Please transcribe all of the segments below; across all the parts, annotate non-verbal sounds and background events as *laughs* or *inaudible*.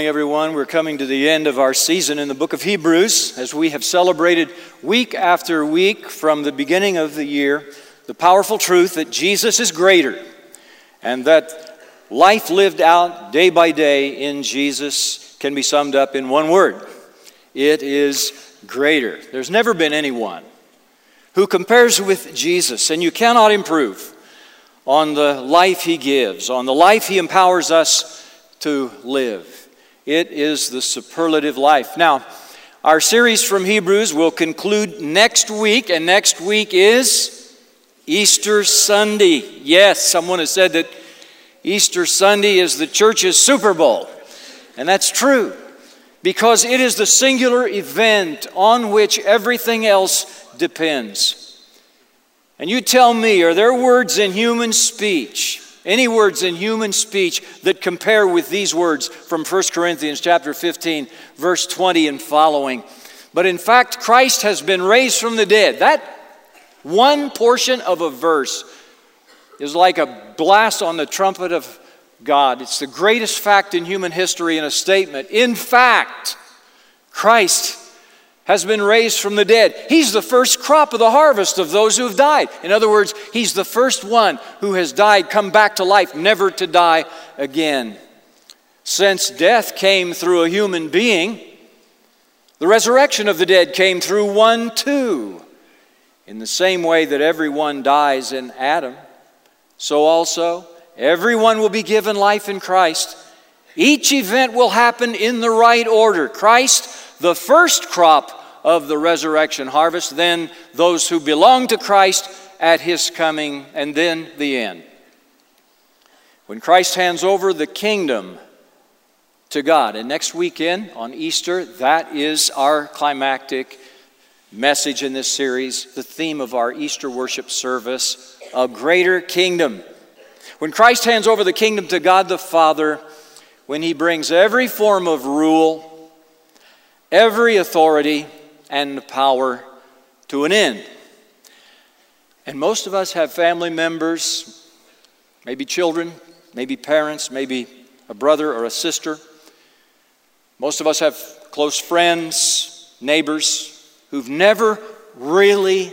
Morning, everyone. We're coming to the end of our season in the book of Hebrews as we have celebrated week after week from the beginning of the year the powerful truth that Jesus is greater and that life lived out day by day in Jesus can be summed up in one word it is greater. There's never been anyone who compares with Jesus, and you cannot improve on the life he gives, on the life he empowers us to live. It is the superlative life. Now, our series from Hebrews will conclude next week, and next week is Easter Sunday. Yes, someone has said that Easter Sunday is the church's Super Bowl, and that's true because it is the singular event on which everything else depends. And you tell me, are there words in human speech any words in human speech that compare with these words from 1 Corinthians chapter 15 verse 20 and following. But in fact Christ has been raised from the dead. That one portion of a verse is like a blast on the trumpet of God. It's the greatest fact in human history in a statement. In fact, Christ has been raised from the dead. He's the first crop of the harvest of those who have died. In other words, he's the first one who has died, come back to life, never to die again. Since death came through a human being, the resurrection of the dead came through one too. In the same way that everyone dies in Adam, so also everyone will be given life in Christ. Each event will happen in the right order. Christ, the first crop of the resurrection harvest, then those who belong to Christ at his coming, and then the end. When Christ hands over the kingdom to God, and next weekend on Easter, that is our climactic message in this series, the theme of our Easter worship service a greater kingdom. When Christ hands over the kingdom to God the Father, when he brings every form of rule, every authority, and power to an end. And most of us have family members, maybe children, maybe parents, maybe a brother or a sister. Most of us have close friends, neighbors who've never really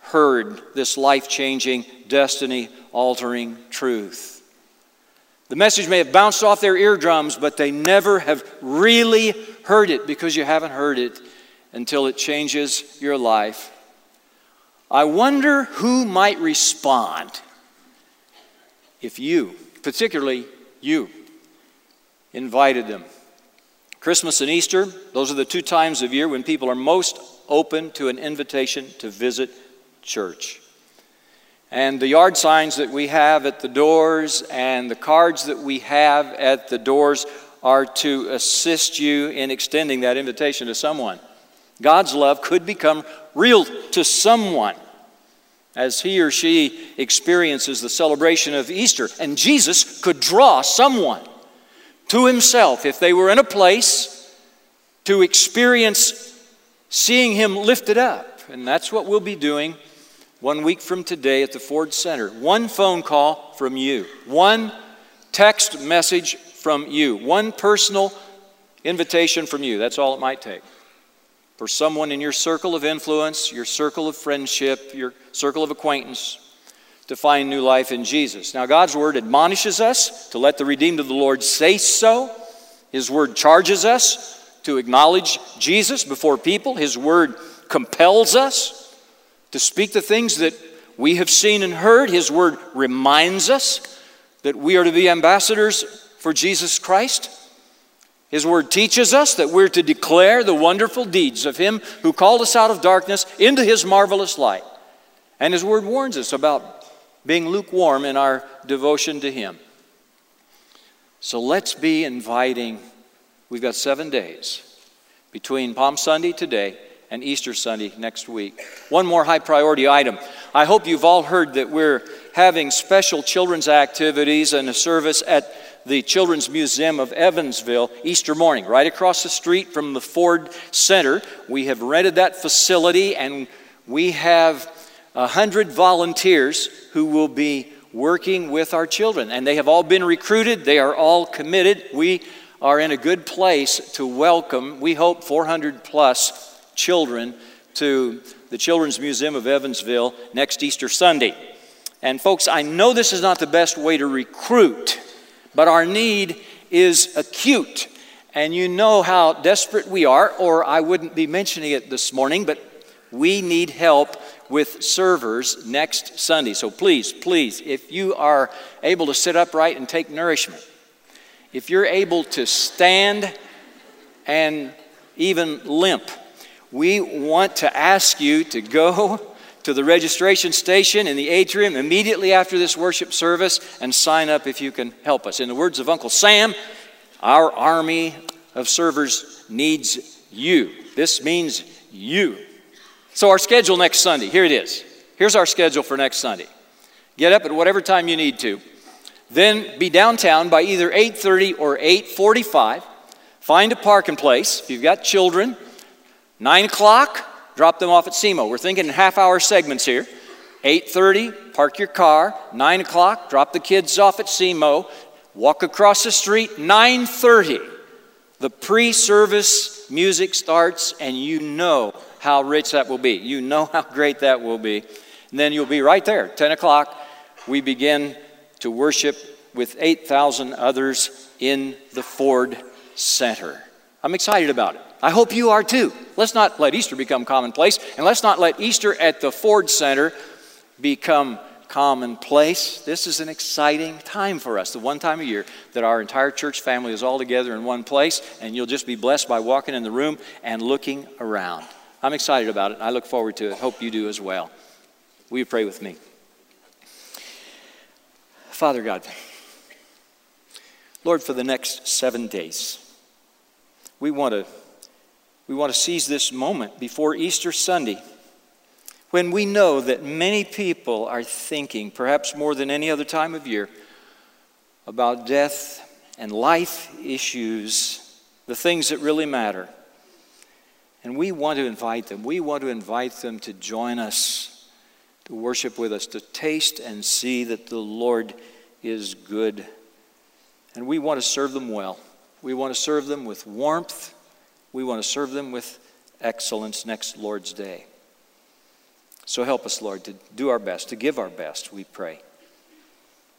heard this life changing, destiny altering truth. The message may have bounced off their eardrums, but they never have really heard it because you haven't heard it until it changes your life. I wonder who might respond if you, particularly you, invited them. Christmas and Easter, those are the two times of year when people are most open to an invitation to visit church. And the yard signs that we have at the doors and the cards that we have at the doors are to assist you in extending that invitation to someone. God's love could become real to someone as he or she experiences the celebration of Easter. And Jesus could draw someone to himself if they were in a place to experience seeing him lifted up. And that's what we'll be doing one week from today at the Ford Center. One phone call from you, one text message from you, one personal invitation from you. That's all it might take for someone in your circle of influence, your circle of friendship, your circle of acquaintance to find new life in Jesus. Now, God's Word admonishes us to let the redeemed of the Lord say so. His Word charges us to acknowledge Jesus before people. His Word compels us to speak the things that we have seen and heard. His Word reminds us that we are to be ambassadors for Jesus Christ. His word teaches us that we're to declare the wonderful deeds of Him who called us out of darkness into His marvelous light. And His word warns us about being lukewarm in our devotion to Him. So let's be inviting. We've got seven days between Palm Sunday today and Easter Sunday next week. One more high priority item. I hope you've all heard that we're having special children's activities and a service at the Children's Museum of Evansville Easter morning, right across the street from the Ford Center. We have rented that facility and we have a hundred volunteers who will be working with our children. And they have all been recruited, they are all committed. We are in a good place to welcome, we hope, 400 plus children to the Children's Museum of Evansville next Easter Sunday. And, folks, I know this is not the best way to recruit, but our need is acute. And you know how desperate we are, or I wouldn't be mentioning it this morning, but we need help with servers next Sunday. So please, please, if you are able to sit upright and take nourishment, if you're able to stand and even limp, we want to ask you to go to the registration station in the atrium immediately after this worship service and sign up if you can help us. In the words of Uncle Sam, our army of servers needs you. This means you. So our schedule next Sunday, here it is. Here's our schedule for next Sunday. Get up at whatever time you need to. Then be downtown by either 8:30 or 8:45. Find a parking place. If you've got children, 9 o'clock, drop them off at cMoe. We're thinking half hour segments here. 8.30, park your car. 9 o'clock, drop the kids off at cMoe. Walk across the street. 9.30, the pre-service music starts and you know how rich that will be. You know *laughs* how great that will be. And then you'll be right there. 10 o'clock, we begin to worship with 8,000 others in the Ford Center. I'm excited about it. I hope you are too. Let's not let Easter become commonplace, and let's not let Easter at the Ford Center become commonplace. This is an exciting time for us, the one time a year that our entire church family is all together in one place, and you'll just be blessed by walking in the room and looking around. I'm excited about it. I look forward to it. Hope you do as well. Will you pray with me? Father God, Lord, for the next seven days, we want to we want to seize this moment before Easter Sunday when we know that many people are thinking, perhaps more than any other time of year, about death and life issues, the things that really matter. And we want to invite them. We want to invite them to join us, to worship with us, to taste and see that the Lord is good. And we want to serve them well. We want to serve them with warmth we want to serve them with excellence next Lord's Day. So help us, Lord, to do our best, to give our best, we pray.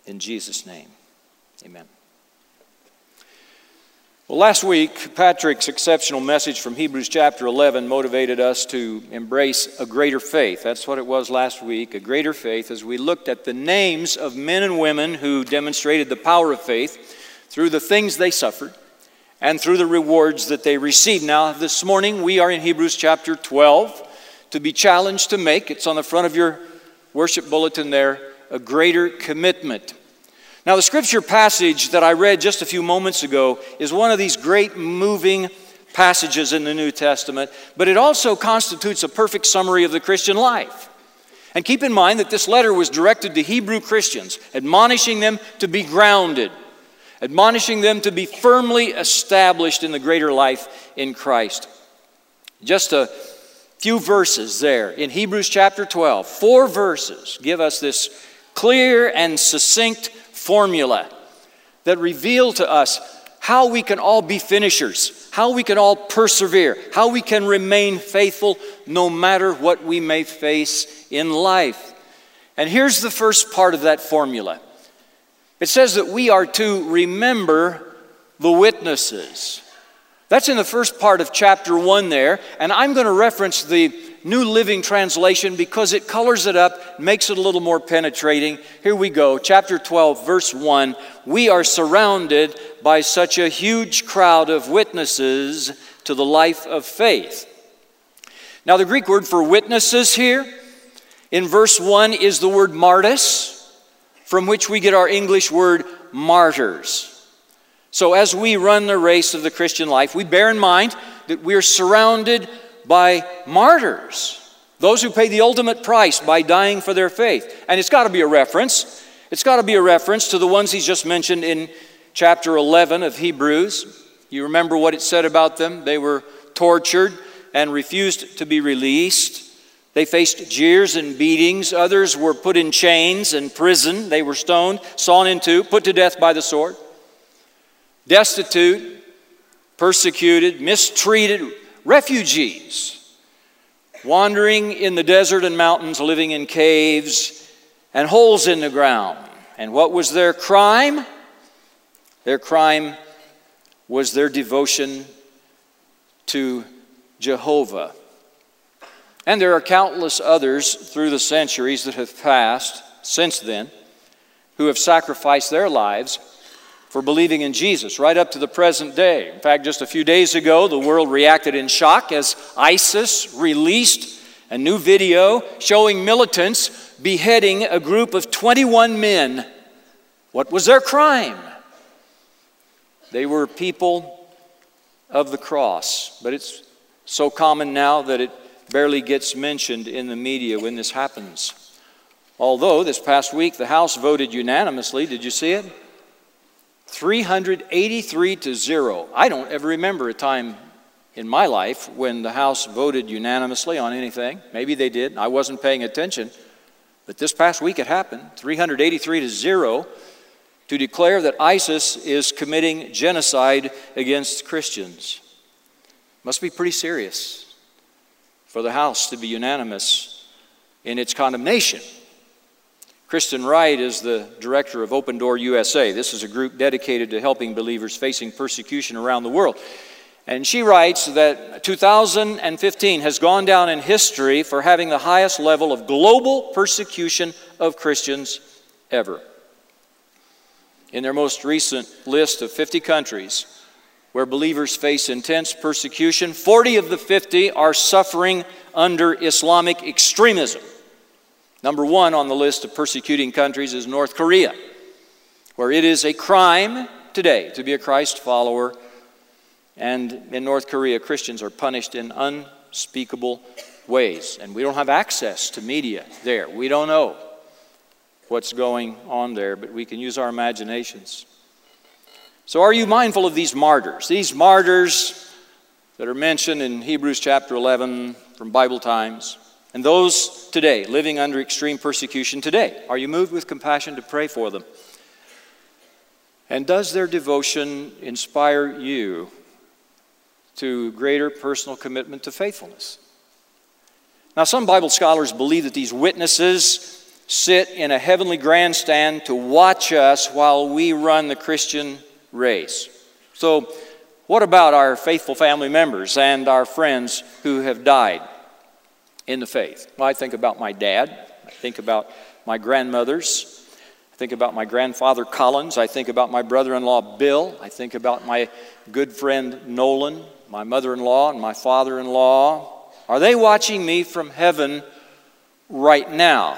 In Jesus' name, amen. Well, last week, Patrick's exceptional message from Hebrews chapter 11 motivated us to embrace a greater faith. That's what it was last week, a greater faith, as we looked at the names of men and women who demonstrated the power of faith through the things they suffered and through the rewards that they receive. Now, this morning we are in Hebrews chapter 12 to be challenged to make, it's on the front of your worship bulletin there, a greater commitment. Now, the scripture passage that I read just a few moments ago is one of these great moving passages in the New Testament, but it also constitutes a perfect summary of the Christian life. And keep in mind that this letter was directed to Hebrew Christians, admonishing them to be grounded admonishing them to be firmly established in the greater life in Christ. Just a few verses there in Hebrews chapter 12, four verses give us this clear and succinct formula that reveal to us how we can all be finishers, how we can all persevere, how we can remain faithful no matter what we may face in life. And here's the first part of that formula it says that we are to remember the witnesses. That's in the first part of chapter 1 there, and I'm going to reference the New Living Translation because it colors it up, makes it a little more penetrating. Here we go, chapter 12, verse 1. We are surrounded by such a huge crowd of witnesses to the life of faith. Now, the Greek word for witnesses here in verse 1 is the word martis from which we get our English word martyrs. So, as we run the race of the Christian life, we bear in mind that we are surrounded by martyrs, those who pay the ultimate price by dying for their faith. And it's got to be a reference. It's got to be a reference to the ones he's just mentioned in chapter 11 of Hebrews. You remember what it said about them? They were tortured and refused to be released. They faced jeers and beatings. Others were put in chains and prison. They were stoned, sawn in two, put to death by the sword. Destitute, persecuted, mistreated refugees wandering in the desert and mountains, living in caves and holes in the ground. And what was their crime? Their crime was their devotion to Jehovah. And there are countless others through the centuries that have passed since then who have sacrificed their lives for believing in Jesus right up to the present day. In fact, just a few days ago, the world reacted in shock as ISIS released a new video showing militants beheading a group of 21 men. What was their crime? They were people of the cross, but it's so common now that it barely gets mentioned in the media when this happens. Although this past week the House voted unanimously, did you see it? 383 to 0. I don't ever remember a time in my life when the House voted unanimously on anything. Maybe they did. I wasn't paying attention. But this past week it happened 383 to 0 to declare that ISIS is committing genocide against Christians. Must be pretty serious for the House to be unanimous in its condemnation. Kristin Wright is the director of Open Door USA. This is a group dedicated to helping believers facing persecution around the world. And she writes that 2015 has gone down in history for having the highest level of global persecution of Christians ever. In their most recent list of 50 countries, where believers face intense persecution. 40 of the 50 are suffering under Islamic extremism. Number one on the list of persecuting countries is North Korea, where it is a crime today to be a Christ follower. And in North Korea, Christians are punished in unspeakable ways. And we don't have access to media there. We don't know what's going on there, but we can use our imaginations. So, are you mindful of these martyrs? These martyrs that are mentioned in Hebrews chapter 11 from Bible times, and those today living under extreme persecution today. Are you moved with compassion to pray for them? And does their devotion inspire you to greater personal commitment to faithfulness? Now, some Bible scholars believe that these witnesses sit in a heavenly grandstand to watch us while we run the Christian race. So, what about our faithful family members and our friends who have died in the faith? Well, I think about my dad, I think about my grandmothers, I think about my grandfather Collins, I think about my brother in law Bill, I think about my good friend Nolan, my mother in law, and my father in law. Are they watching me from heaven right now?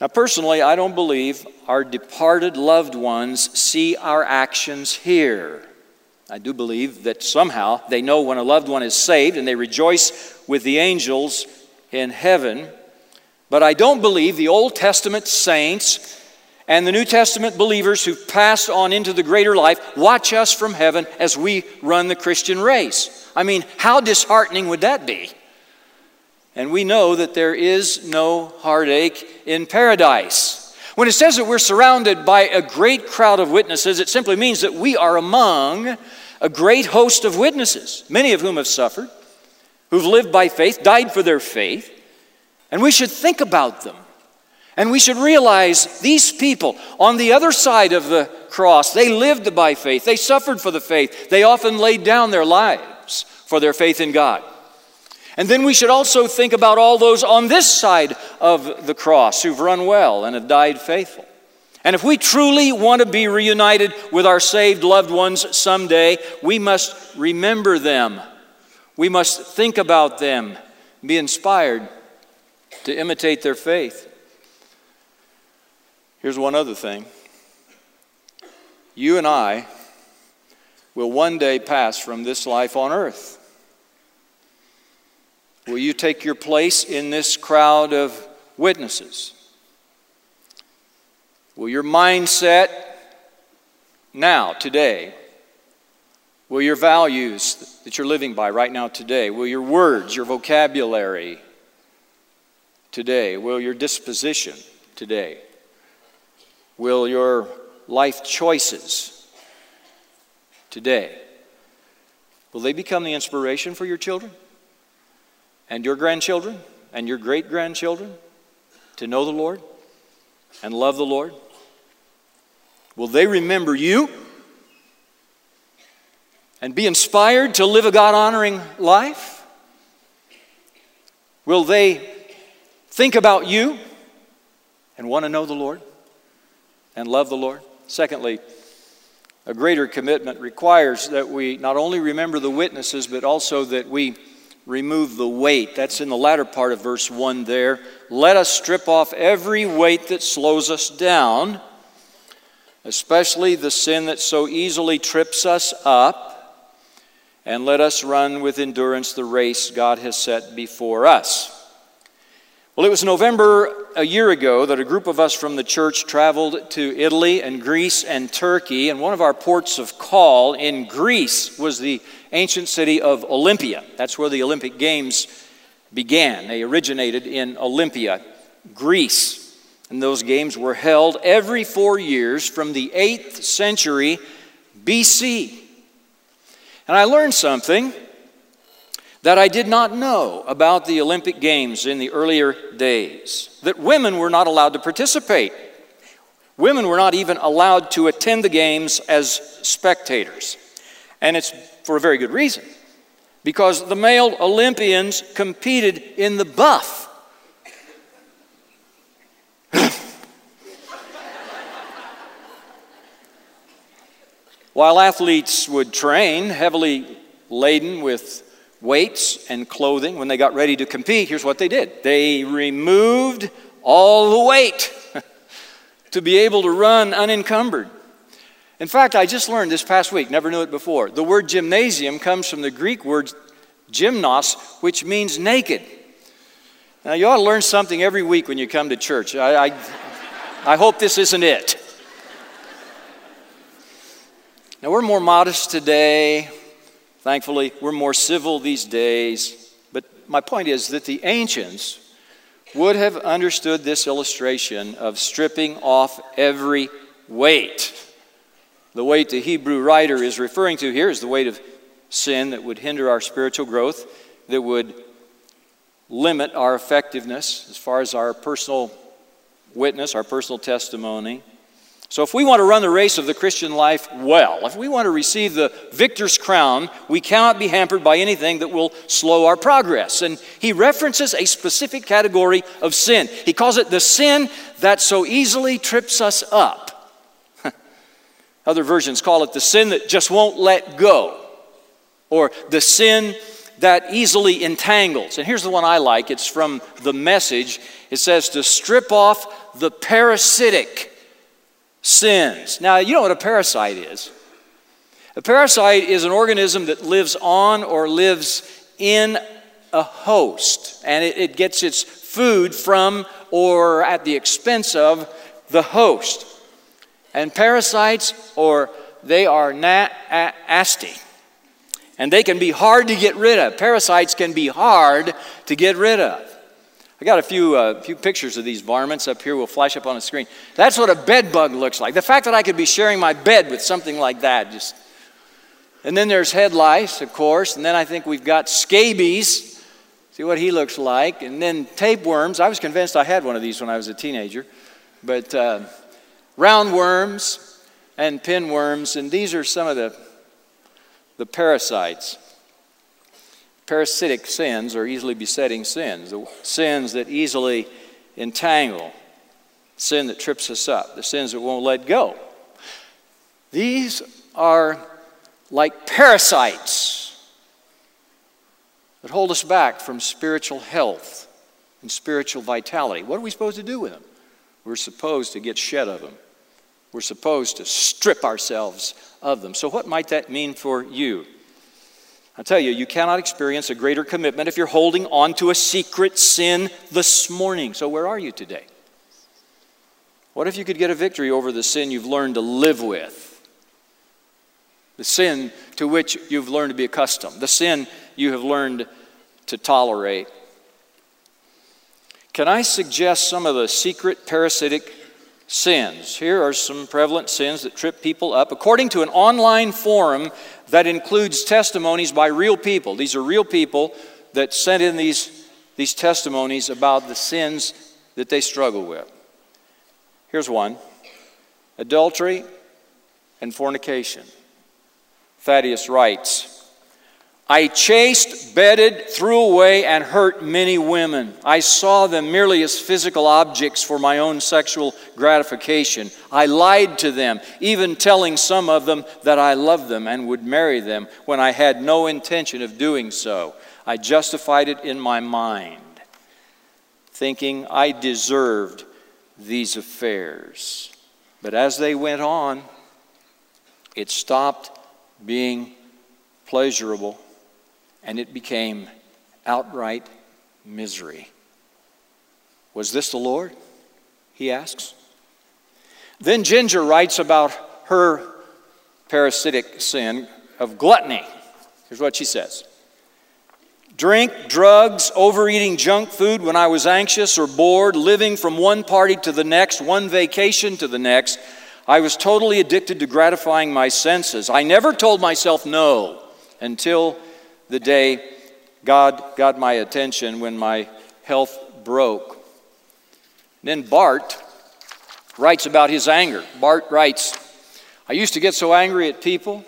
Now, personally, I don't believe our departed loved ones see our actions here. I do believe that somehow they know when a loved one is saved and they rejoice with the angels in heaven. But I don't believe the Old Testament saints and the New Testament believers who've passed on into the greater life watch us from heaven as we run the Christian race. I mean, how disheartening would that be? And we know that there is no heartache in paradise. When it says that we're surrounded by a great crowd of witnesses, it simply means that we are among a great host of witnesses, many of whom have suffered, who've lived by faith, died for their faith, and we should think about them. And we should realize these people on the other side of the cross, they lived by faith, they suffered for the faith, they often laid down their lives for their faith in God. And then we should also think about all those on this side of the cross who've run well and have died faithful. And if we truly want to be reunited with our saved loved ones someday, we must remember them. We must think about them, be inspired to imitate their faith. Here's one other thing you and I will one day pass from this life on earth. Will you take your place in this crowd of witnesses? Will your mindset now, today, will your values that you're living by right now, today, will your words, your vocabulary today, will your disposition today, will your life choices today, will they become the inspiration for your children and your grandchildren and your great grandchildren to know the Lord and love the Lord? Will they remember you and be inspired to live a God honoring life? Will they think about you and want to know the Lord and love the Lord? Secondly, a greater commitment requires that we not only remember the witnesses, but also that we remove the weight. That's in the latter part of verse 1 there. Let us strip off every weight that slows us down, especially the sin that so easily trips us up, and let us run with endurance the race God has set before us. Well, it was November a year ago that a group of us from the church traveled to Italy and Greece and Turkey, and one of our ports of call in Greece was the ancient city of Olympia. That's where the Olympic Games began. They originated in Olympia, Greece. And those games were held every four years from the 8th century BC. And I learned something that I did not know about the Olympic Games in the earlier days that women were not allowed to participate. Women were not even allowed to attend the Games as spectators. And it's for a very good reason because the male Olympians competed in the buff. *laughs* While athletes would train heavily laden with weights and clothing when they got ready to compete, here's what they did they removed all the weight *laughs* to be able to run unencumbered. In fact, I just learned this past week, never knew it before. The word gymnasium comes from the Greek word gymnos, which means naked. Now, you ought to learn something every week when you come to church. I, I, I hope this isn't it. Now, we're more modest today. Thankfully, we're more civil these days. But my point is that the ancients would have understood this illustration of stripping off every weight. The weight the Hebrew writer is referring to here is the weight of sin that would hinder our spiritual growth, that would limit our effectiveness as far as our personal witness, our personal testimony. So, if we want to run the race of the Christian life well, if we want to receive the victor's crown, we cannot be hampered by anything that will slow our progress. And he references a specific category of sin. He calls it the sin that so easily trips us up. *laughs* Other versions call it the sin that just won't let go, or the sin that easily entangles. And here's the one I like it's from the message. It says to strip off the parasitic sins. Now, you know what a parasite is. A parasite is an organism that lives on or lives in a host, and it, it gets its food from or at the expense of the host. And parasites, or they are nasty, and they can be hard to get rid of. Parasites can be hard to get rid of. I got a few, uh, few pictures of these varmints up here. We'll flash up on the screen. That's what a bed bug looks like. The fact that I could be sharing my bed with something like that just. And then there's head lice, of course. And then I think we've got scabies. See what he looks like. And then tapeworms. I was convinced I had one of these when I was a teenager. But uh, roundworms and pinworms. And these are some of the, the parasites parasitic sins or easily besetting sins, the sins that easily entangle, sin that trips us up, the sins that won't let go. These are like parasites that hold us back from spiritual health and spiritual vitality. What are we supposed to do with them? We're supposed to get shed of them. We're supposed to strip ourselves of them. So, what might that mean for you? I tell you, you cannot experience a greater commitment if you're holding on to a secret sin this morning. So, where are you today? What if you could get a victory over the sin you've learned to live with? The sin to which you've learned to be accustomed, the sin you have learned to tolerate. Can I suggest some of the secret parasitic sins. Here are some prevalent sins that trip people up. According to an online forum that includes testimonies by real people, these are real people that sent in these, these testimonies about the sins that they struggle with. Here's one adultery and fornication. Thaddeus writes, I chased, bedded, threw away, and hurt many women. I saw them merely as physical objects for my own sexual gratification. I lied to them, even telling some of them that I loved them and would marry them when I had no intention of doing so. I justified it in my mind, thinking I deserved these affairs. But as they went on, it stopped being pleasurable and it became outright misery. Was this the Lord? He asks. Then Ginger writes about her parasitic sin of gluttony. Here's what she says Drink, drugs, overeating junk food when I was anxious or bored, living from one party to the next, one vacation to the next. I was totally addicted to gratifying my senses. I never told myself no until the day God got my attention when my health broke. then Bart writes about his anger. Bart writes, I used to get so angry at people.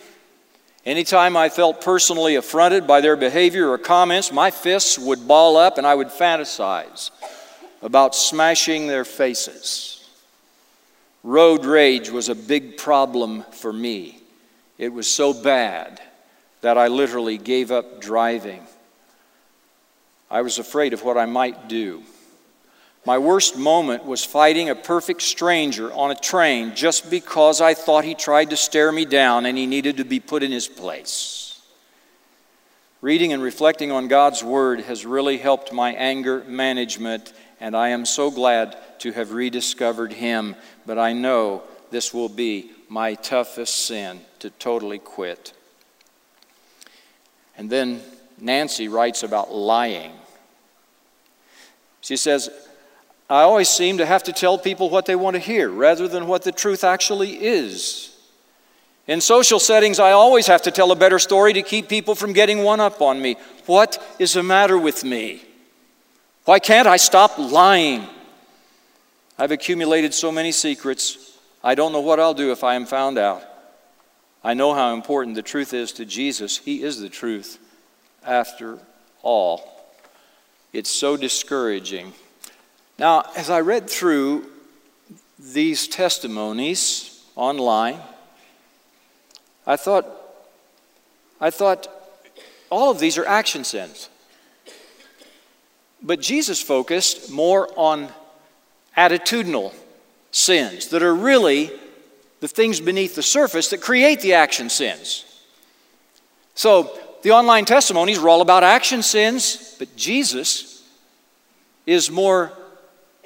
Anytime I felt personally affronted by their behavior or comments, my fists would ball up and I would fantasize about smashing their faces. Road rage was a big problem for me. It was so bad that I literally gave up driving. I was afraid of what I might do. My worst moment was fighting a perfect stranger on a train just because I thought he tried to stare me down and he needed to be put in his place. Reading and reflecting on God's Word has really helped my anger management, and I am so glad to have rediscovered Him. But I know this will be my toughest sin to totally quit. And then Nancy writes about lying. She says, I always seem to have to tell people what they want to hear rather than what the truth actually is. In social settings, I always have to tell a better story to keep people from getting one up on me. What is the matter with me? Why can't I stop lying? I've accumulated so many secrets, I don't know what I'll do if I am found out. I know how important the truth is to Jesus. He is the truth after all. It's so discouraging. Now, as I read through these testimonies online, I thought, I thought all of these are action sins. But Jesus focused more on attitudinal sins that are really the things beneath the surface that create the action sins. So the online testimonies were all about action sins, but Jesus is more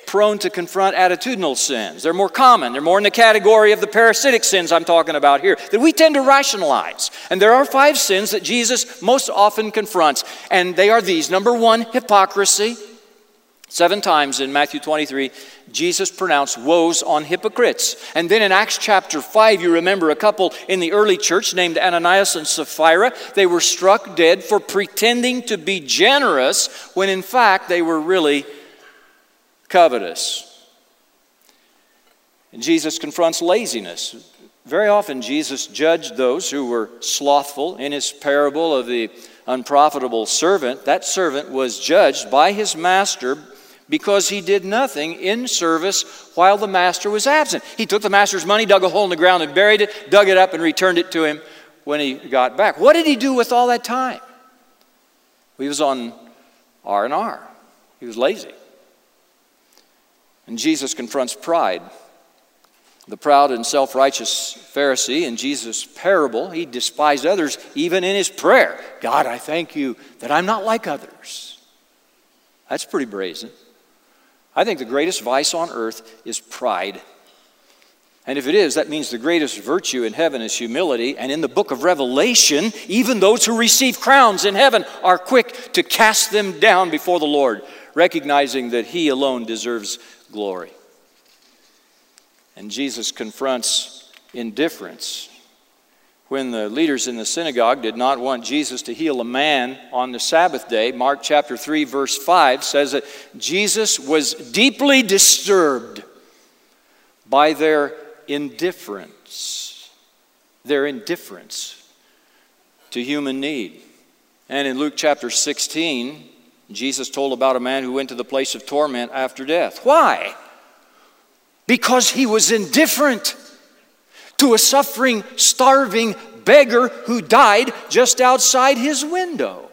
prone to confront attitudinal sins. They're more common. They're more in the category of the parasitic sins I'm talking about here that we tend to rationalize. And there are five sins that Jesus most often confronts, and they are these number one, hypocrisy. Seven times in Matthew 23, Jesus pronounced woes on hypocrites. And then in Acts chapter 5, you remember a couple in the early church named Ananias and Sapphira. They were struck dead for pretending to be generous when in fact they were really covetous. And Jesus confronts laziness. Very often, Jesus judged those who were slothful. In his parable of the unprofitable servant, that servant was judged by his master because he did nothing in service while the master was absent. He took the master's money, dug a hole in the ground, and buried it, dug it up, and returned it to him when he got back. What did he do with all that time? He was on R and R. He was lazy. And Jesus confronts pride. The proud and self righteous Pharisee in Jesus' parable, he despised others even in his prayer. God, I thank you that I'm not like others. That's pretty brazen. I think the greatest vice on earth is pride. And if it is, that means the greatest virtue in heaven is humility. And in the book of Revelation, even those who receive crowns in heaven are quick to cast them down before the Lord, recognizing that He alone deserves glory. And Jesus confronts indifference. When the leaders in the synagogue did not want Jesus to heal a man on the Sabbath day, Mark chapter 3, verse 5 says that Jesus was deeply disturbed by their indifference. Their indifference to human need. And in Luke chapter 16, Jesus told about a man who went to the place of torment after death. Why? Because he was indifferent to a suffering, starving beggar who died just outside his window.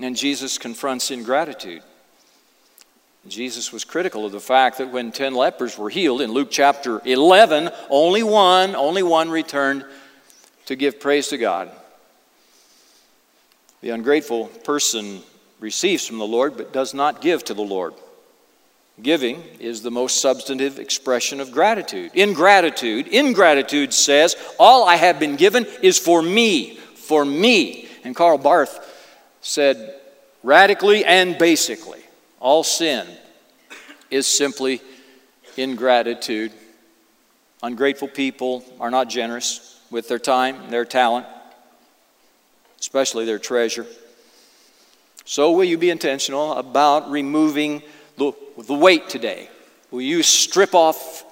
And Jesus confronts ingratitude. Jesus was critical of the fact that when 10 lepers were healed in Luke chapter 11, only one, only one returned to give praise to God. The ungrateful person receives from the Lord but does not give to the Lord. Giving is the most substantive expression of gratitude. Ingratitude, ingratitude says, All I have been given is for me, for me. And Karl Barth said, radically and basically, all sin is simply ingratitude. Ungrateful people are not generous with their time, their talent, especially their treasure. So, will you be intentional about removing the weight today? Will you strip off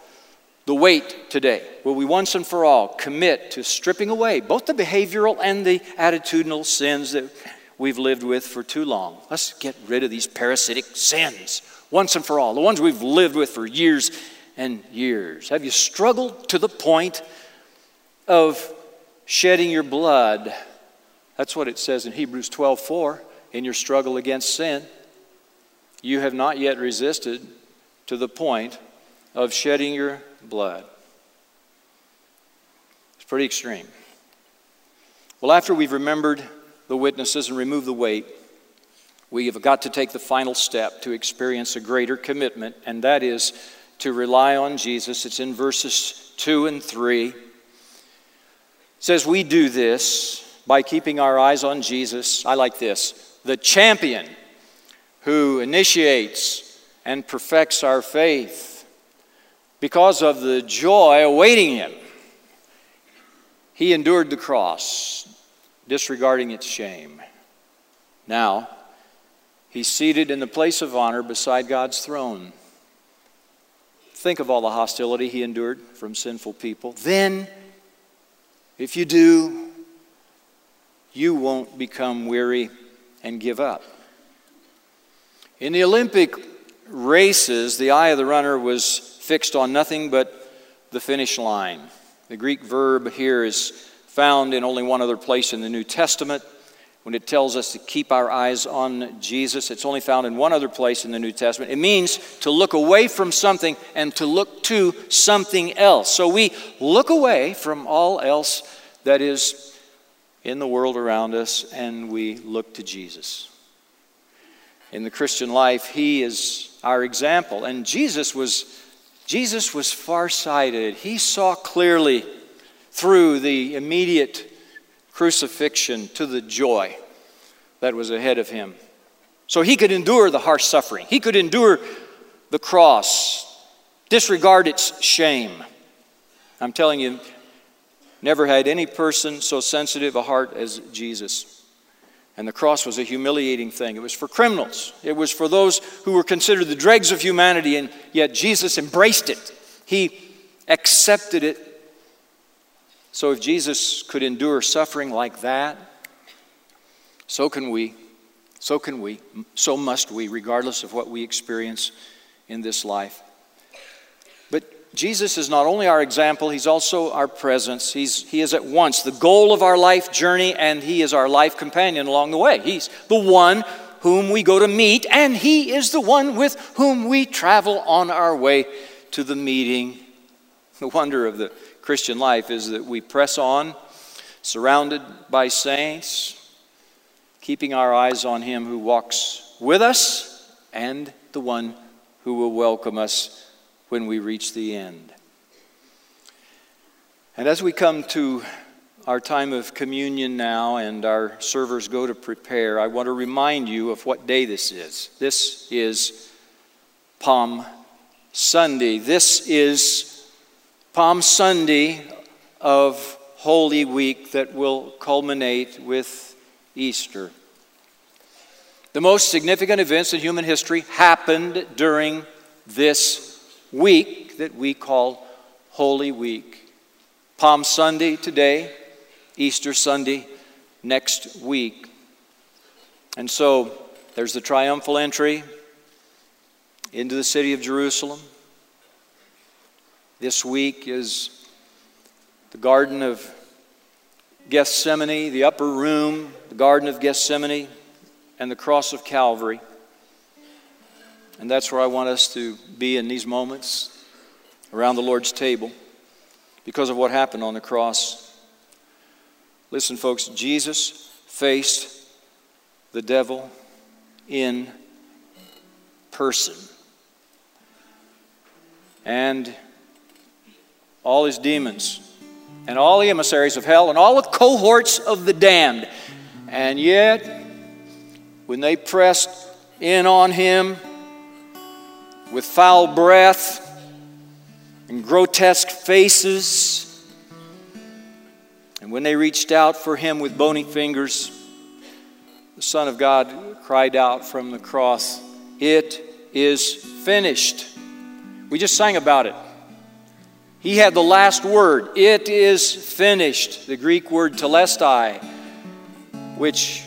the weight today? Will we once and for all commit to stripping away both the behavioral and the attitudinal sins that we've lived with for too long? Let's get rid of these parasitic sins once and for all, the ones we've lived with for years and years. Have you struggled to the point of shedding your blood that's what it says in Hebrews 12 4. In your struggle against sin, you have not yet resisted to the point of shedding your blood. It's pretty extreme. Well, after we've remembered the witnesses and removed the weight, we have got to take the final step to experience a greater commitment, and that is to rely on Jesus. It's in verses 2 and 3. It says, We do this by keeping our eyes on Jesus. I like this the champion who initiates and perfects our faith because of the joy awaiting him. He endured the cross, disregarding its shame. Now, he's seated in the place of honor beside God's throne. Think of all the hostility he endured from sinful people. Then, if you do, you won't become weary and give up. In the Olympic races, the eye of the runner was fixed on nothing but the finish line. The Greek verb here is found in only one other place in the New Testament. When it tells us to keep our eyes on Jesus, it's only found in one other place in the New Testament. It means to look away from something and to look to something else. So we look away from all else that is in the world around us and we look to Jesus. In the Christian life, he is our example and Jesus was Jesus was farsighted. He saw clearly through the immediate crucifixion to the joy that was ahead of him. So he could endure the harsh suffering. He could endure the cross, disregard its shame. I'm telling you, Never had any person so sensitive a heart as Jesus. And the cross was a humiliating thing. It was for criminals, it was for those who were considered the dregs of humanity, and yet Jesus embraced it. He accepted it. So if Jesus could endure suffering like that, so can we. So can we. So must we, regardless of what we experience in this life. Jesus is not only our example, he's also our presence. He's, he is at once the goal of our life journey and he is our life companion along the way. He's the one whom we go to meet and he is the one with whom we travel on our way to the meeting. The wonder of the Christian life is that we press on, surrounded by saints, keeping our eyes on him who walks with us and the one who will welcome us when we reach the end. And as we come to our time of communion now and our servers go to prepare, I want to remind you of what day this is. This is Palm Sunday. This is Palm Sunday of Holy Week that will culminate with Easter. The most significant events in human history happened during this week that we call Holy Week. Palm Sunday today, Easter Sunday next week. And so there's the triumphal entry into the city of Jerusalem. This week is the Garden of Gethsemane, the upper room, the Garden of Gethsemane, and the cross of Calvary. And that's where I want us to be in these moments around the Lord's table because of what happened on the cross. Listen, folks, Jesus faced the devil in person. And all his demons and all the emissaries of hell and all the cohorts of the damned. And yet, when they pressed in on him with foul breath and grotesque faces, and when they reached out for him with bony fingers, the Son of God cried out from the cross, It is finished. We just sang about it. He had the last word. It is finished. The Greek word telestai, which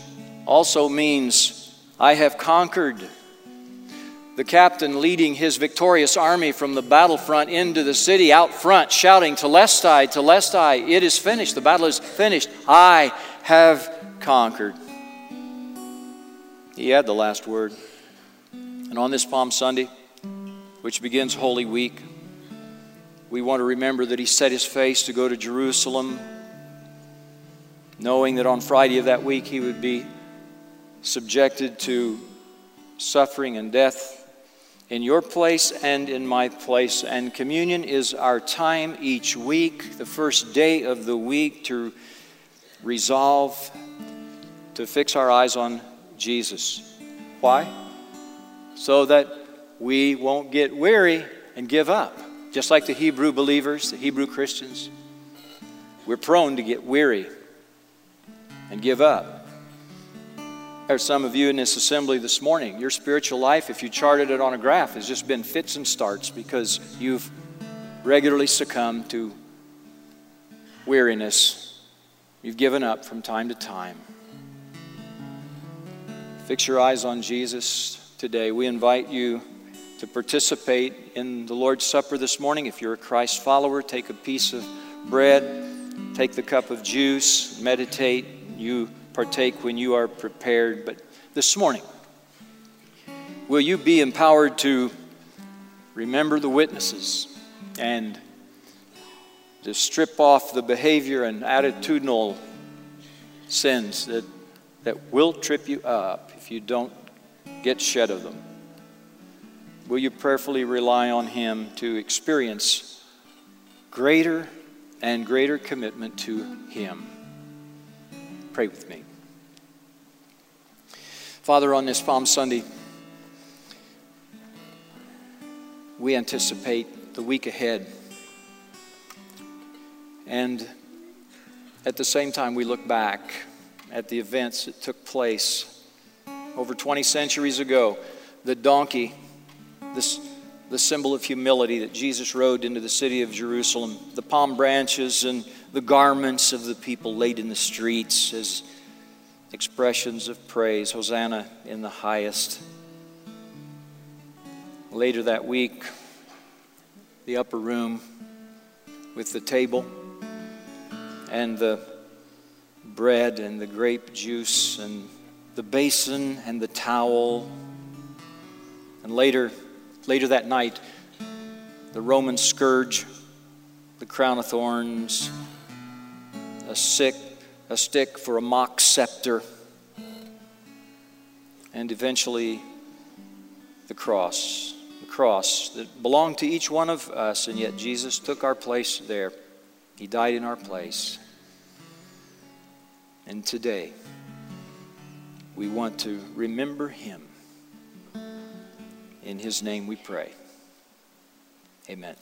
also means I have conquered. The captain leading his victorious army from the battlefront into the city out front, shouting, Telestai, Telestai, it is finished. The battle is finished. I have conquered. He had the last word. And on this Palm Sunday, which begins Holy Week, we want to remember that he set his face to go to Jerusalem, knowing that on Friday of that week he would be subjected to suffering and death in your place and in my place. And communion is our time each week, the first day of the week, to resolve to fix our eyes on Jesus. Why? So that we won't get weary and give up. Just like the Hebrew believers, the Hebrew Christians, we're prone to get weary and give up. There's some of you in this assembly this morning. Your spiritual life, if you charted it on a graph, has just been fits and starts because you've regularly succumbed to weariness. You've given up from time to time. Fix your eyes on Jesus today. We invite you to participate in the Lord's Supper this morning. If you're a Christ follower, take a piece of bread, take the cup of juice, meditate. You partake when you are prepared. But this morning, will you be empowered to remember the witnesses and to strip off the behavior and attitudinal sins that, that will trip you up if you don't get shed of them? will you prayerfully rely on Him to experience greater and greater commitment to Him? Pray with me. Father, on this Palm Sunday, we anticipate the week ahead. And at the same time, we look back at the events that took place over 20 centuries ago. The donkey this, the symbol of humility that Jesus rode into the city of Jerusalem, the palm branches and the garments of the people laid in the streets as expressions of praise. Hosanna in the highest. Later that week, the upper room with the table and the bread and the grape juice and the basin and the towel. And later, Later that night, the Roman scourge, the crown of thorns, a, sick, a stick for a mock scepter, and eventually the cross. The cross that belonged to each one of us, and yet Jesus took our place there. He died in our place. And today, we want to remember him in his name we pray. Amen.